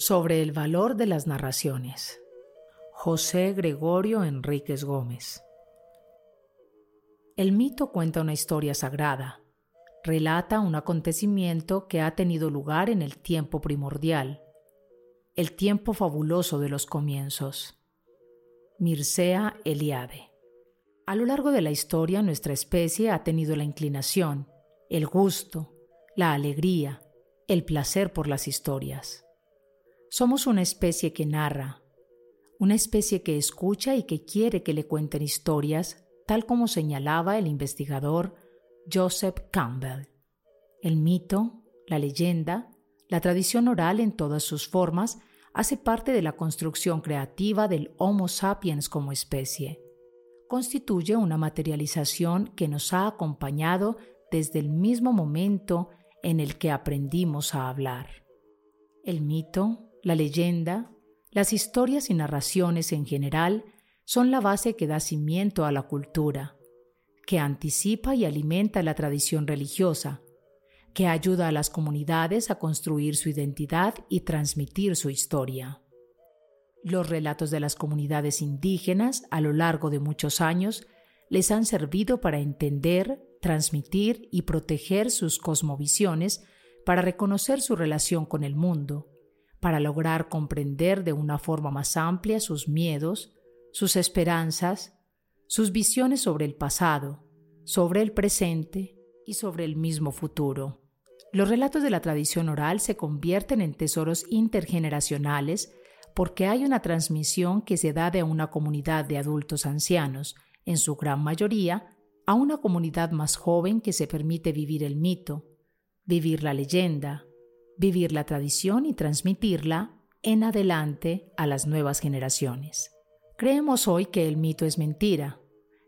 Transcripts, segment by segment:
Sobre el valor de las narraciones. José Gregorio Enríquez Gómez. El mito cuenta una historia sagrada. Relata un acontecimiento que ha tenido lugar en el tiempo primordial, el tiempo fabuloso de los comienzos. Mircea Eliade. A lo largo de la historia, nuestra especie ha tenido la inclinación, el gusto, la alegría, el placer por las historias. Somos una especie que narra, una especie que escucha y que quiere que le cuenten historias, tal como señalaba el investigador Joseph Campbell. El mito, la leyenda, la tradición oral en todas sus formas hace parte de la construcción creativa del Homo sapiens como especie. Constituye una materialización que nos ha acompañado desde el mismo momento en el que aprendimos a hablar. El mito, la leyenda, las historias y narraciones en general son la base que da cimiento a la cultura, que anticipa y alimenta la tradición religiosa, que ayuda a las comunidades a construir su identidad y transmitir su historia. Los relatos de las comunidades indígenas a lo largo de muchos años les han servido para entender, transmitir y proteger sus cosmovisiones, para reconocer su relación con el mundo, para lograr comprender de una forma más amplia sus miedos, sus esperanzas, sus visiones sobre el pasado, sobre el presente y sobre el mismo futuro. Los relatos de la tradición oral se convierten en tesoros intergeneracionales porque hay una transmisión que se da de una comunidad de adultos ancianos, en su gran mayoría, a una comunidad más joven que se permite vivir el mito, vivir la leyenda, vivir la tradición y transmitirla en adelante a las nuevas generaciones. Creemos hoy que el mito es mentira,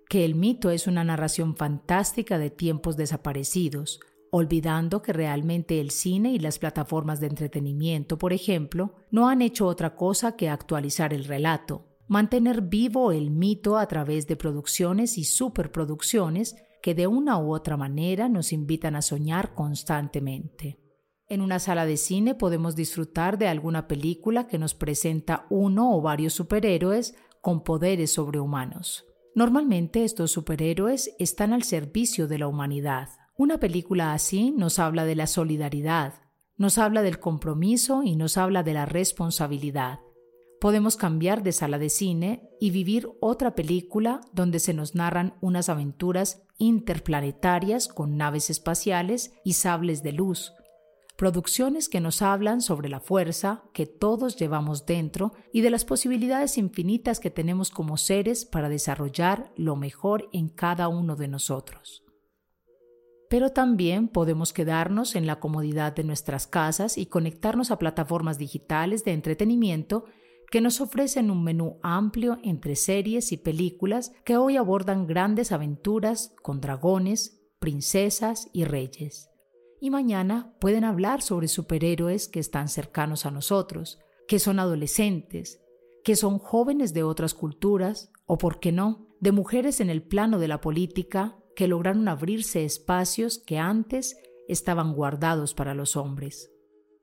que el mito es una narración fantástica de tiempos desaparecidos, olvidando que realmente el cine y las plataformas de entretenimiento, por ejemplo, no han hecho otra cosa que actualizar el relato, mantener vivo el mito a través de producciones y superproducciones que de una u otra manera nos invitan a soñar constantemente. En una sala de cine podemos disfrutar de alguna película que nos presenta uno o varios superhéroes con poderes sobrehumanos. Normalmente estos superhéroes están al servicio de la humanidad. Una película así nos habla de la solidaridad, nos habla del compromiso y nos habla de la responsabilidad. Podemos cambiar de sala de cine y vivir otra película donde se nos narran unas aventuras interplanetarias con naves espaciales y sables de luz, producciones que nos hablan sobre la fuerza que todos llevamos dentro y de las posibilidades infinitas que tenemos como seres para desarrollar lo mejor en cada uno de nosotros. Pero también podemos quedarnos en la comodidad de nuestras casas y conectarnos a plataformas digitales de entretenimiento que nos ofrecen un menú amplio entre series y películas que hoy abordan grandes aventuras con dragones, princesas y reyes y mañana pueden hablar sobre superhéroes que están cercanos a nosotros, que son adolescentes, que son jóvenes de otras culturas o, por qué no, de mujeres en el plano de la política que lograron abrirse espacios que antes estaban guardados para los hombres.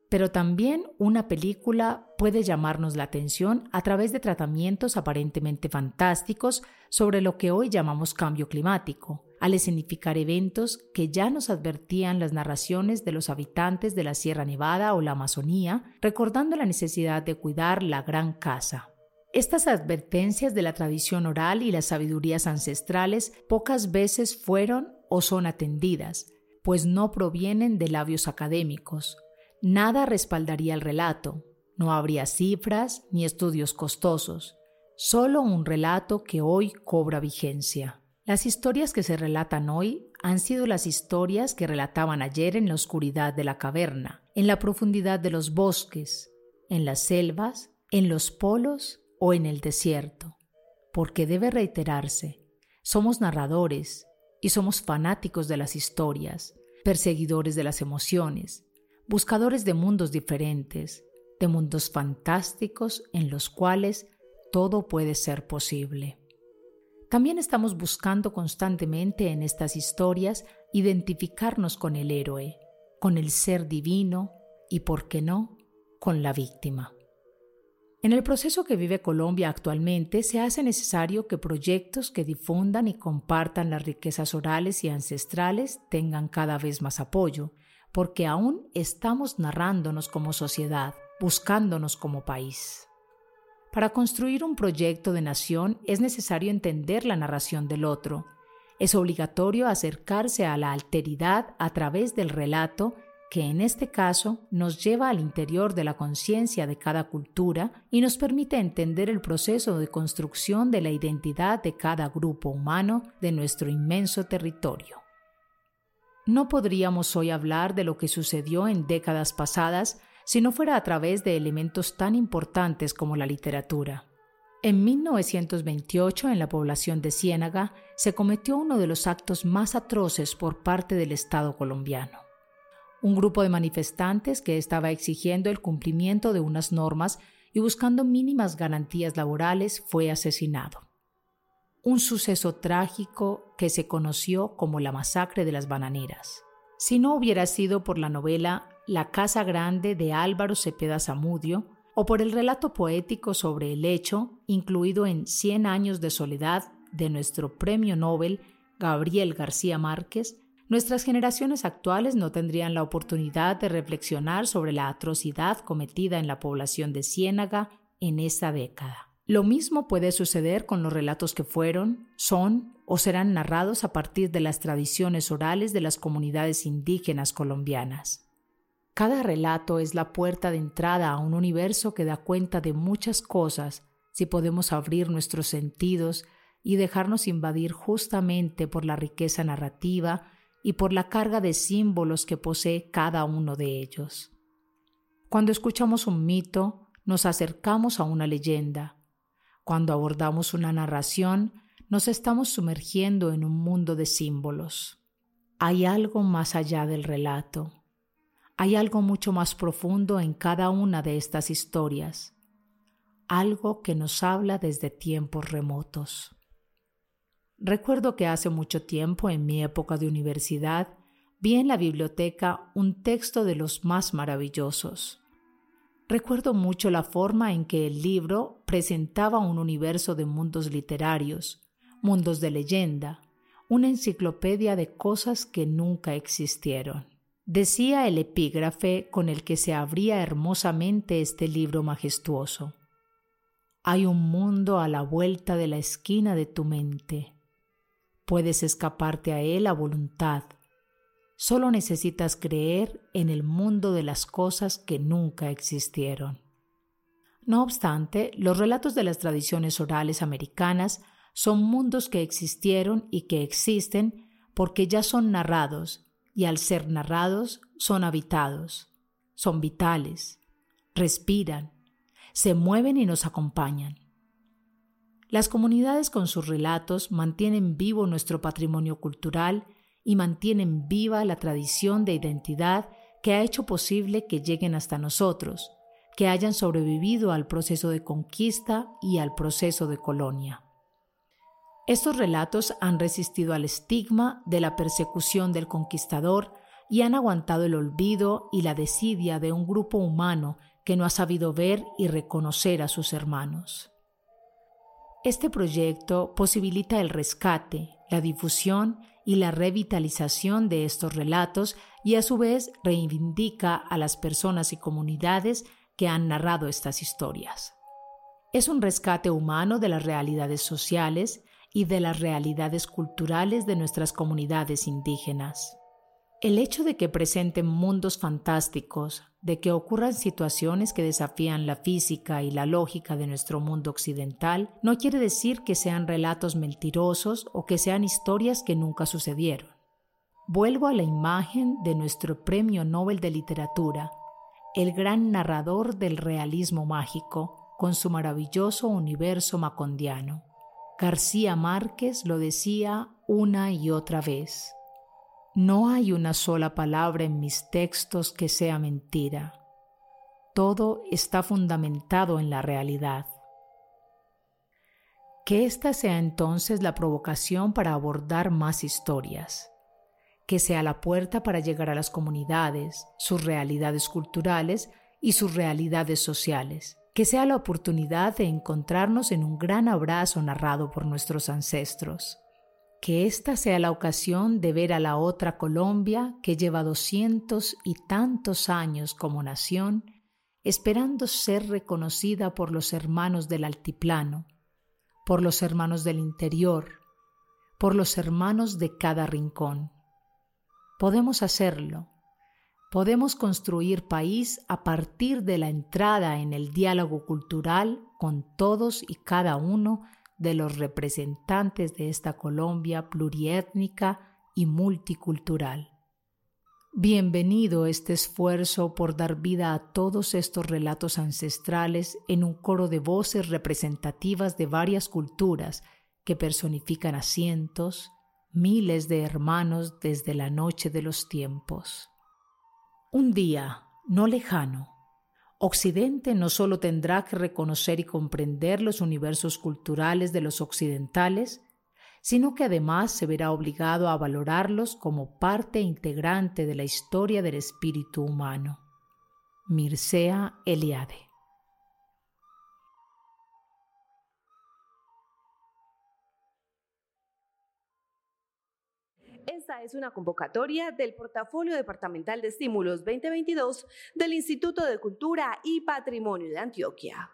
Pero también una película puede llamarnos la atención a través de tratamientos aparentemente fantásticos sobre lo que hoy llamamos cambio climático, al escenificar eventos que ya nos advertían las narraciones de los habitantes de la Sierra Nevada o la Amazonía, recordando la necesidad de cuidar la gran casa. Estas advertencias de la tradición oral y las sabidurías ancestrales pocas veces fueron o son atendidas, pues no provienen de labios académicos. Nada respaldaría el relato, no habría cifras ni estudios costosos, solo un relato que hoy cobra vigencia. Las historias que se relatan hoy han sido las historias que relataban ayer en la oscuridad de la caverna, en la profundidad de los bosques, en las selvas, en los polos o en el desierto. Porque debe reiterarse, somos narradores y somos fanáticos de las historias, perseguidores de las emociones, buscadores de mundos diferentes, de mundos fantásticos en los cuales todo puede ser posible. También estamos buscando constantemente en estas historias identificarnos con el héroe, con el ser divino y, por qué no, con la víctima. En el proceso que vive Colombia actualmente se hace necesario que proyectos que difundan y compartan las riquezas orales y ancestrales tengan cada vez más apoyo, porque aún estamos narrándonos como sociedad, buscándonos como país. Para construir un proyecto de nación es necesario entender la narración del otro. Es obligatorio acercarse a la alteridad a través del relato que en este caso nos lleva al interior de la conciencia de cada cultura y nos permite entender el proceso de construcción de la identidad de cada grupo humano de nuestro inmenso territorio. No podríamos hoy hablar de lo que sucedió en décadas pasadas si no fuera a través de elementos tan importantes como la literatura. En 1928, en la población de Ciénaga, se cometió uno de los actos más atroces por parte del Estado colombiano. Un grupo de manifestantes que estaba exigiendo el cumplimiento de unas normas y buscando mínimas garantías laborales fue asesinado. Un suceso trágico que se conoció como la masacre de las bananeras. Si no hubiera sido por la novela La Casa Grande de Álvaro Cepeda Zamudio o por el relato poético sobre el hecho, incluido en Cien años de soledad de nuestro premio Nobel Gabriel García Márquez, nuestras generaciones actuales no tendrían la oportunidad de reflexionar sobre la atrocidad cometida en la población de Ciénaga en esa década. Lo mismo puede suceder con los relatos que fueron, son o serán narrados a partir de las tradiciones orales de las comunidades indígenas colombianas. Cada relato es la puerta de entrada a un universo que da cuenta de muchas cosas si podemos abrir nuestros sentidos y dejarnos invadir justamente por la riqueza narrativa y por la carga de símbolos que posee cada uno de ellos. Cuando escuchamos un mito, nos acercamos a una leyenda. Cuando abordamos una narración, nos estamos sumergiendo en un mundo de símbolos. Hay algo más allá del relato. Hay algo mucho más profundo en cada una de estas historias. Algo que nos habla desde tiempos remotos. Recuerdo que hace mucho tiempo, en mi época de universidad, vi en la biblioteca un texto de los más maravillosos. Recuerdo mucho la forma en que el libro presentaba un universo de mundos literarios, mundos de leyenda, una enciclopedia de cosas que nunca existieron. Decía el epígrafe con el que se abría hermosamente este libro majestuoso. Hay un mundo a la vuelta de la esquina de tu mente. Puedes escaparte a él a voluntad. Solo necesitas creer en el mundo de las cosas que nunca existieron. No obstante, los relatos de las tradiciones orales americanas son mundos que existieron y que existen porque ya son narrados y al ser narrados son habitados, son vitales, respiran, se mueven y nos acompañan. Las comunidades con sus relatos mantienen vivo nuestro patrimonio cultural y mantienen viva la tradición de identidad que ha hecho posible que lleguen hasta nosotros, que hayan sobrevivido al proceso de conquista y al proceso de colonia. Estos relatos han resistido al estigma de la persecución del conquistador y han aguantado el olvido y la desidia de un grupo humano que no ha sabido ver y reconocer a sus hermanos. Este proyecto posibilita el rescate, la difusión y la revitalización de estos relatos y a su vez reivindica a las personas y comunidades que han narrado estas historias. Es un rescate humano de las realidades sociales y de las realidades culturales de nuestras comunidades indígenas. El hecho de que presenten mundos fantásticos, de que ocurran situaciones que desafían la física y la lógica de nuestro mundo occidental, no quiere decir que sean relatos mentirosos o que sean historias que nunca sucedieron. Vuelvo a la imagen de nuestro Premio Nobel de Literatura, el gran narrador del realismo mágico, con su maravilloso universo macondiano. García Márquez lo decía una y otra vez. No hay una sola palabra en mis textos que sea mentira. Todo está fundamentado en la realidad. Que esta sea entonces la provocación para abordar más historias, que sea la puerta para llegar a las comunidades, sus realidades culturales y sus realidades sociales, que sea la oportunidad de encontrarnos en un gran abrazo narrado por nuestros ancestros. Que esta sea la ocasión de ver a la otra Colombia que lleva doscientos y tantos años como nación, esperando ser reconocida por los hermanos del altiplano, por los hermanos del interior, por los hermanos de cada rincón. Podemos hacerlo. Podemos construir país a partir de la entrada en el diálogo cultural con todos y cada uno de los representantes de esta Colombia pluriétnica y multicultural. Bienvenido este esfuerzo por dar vida a todos estos relatos ancestrales en un coro de voces representativas de varias culturas que personifican a cientos, miles de hermanos desde la noche de los tiempos. Un día, no lejano, Occidente no solo tendrá que reconocer y comprender los universos culturales de los occidentales, sino que además se verá obligado a valorarlos como parte integrante de la historia del espíritu humano. Mircea Eliade Esta es una convocatoria del Portafolio Departamental de Estímulos 2022 del Instituto de Cultura y Patrimonio de Antioquia.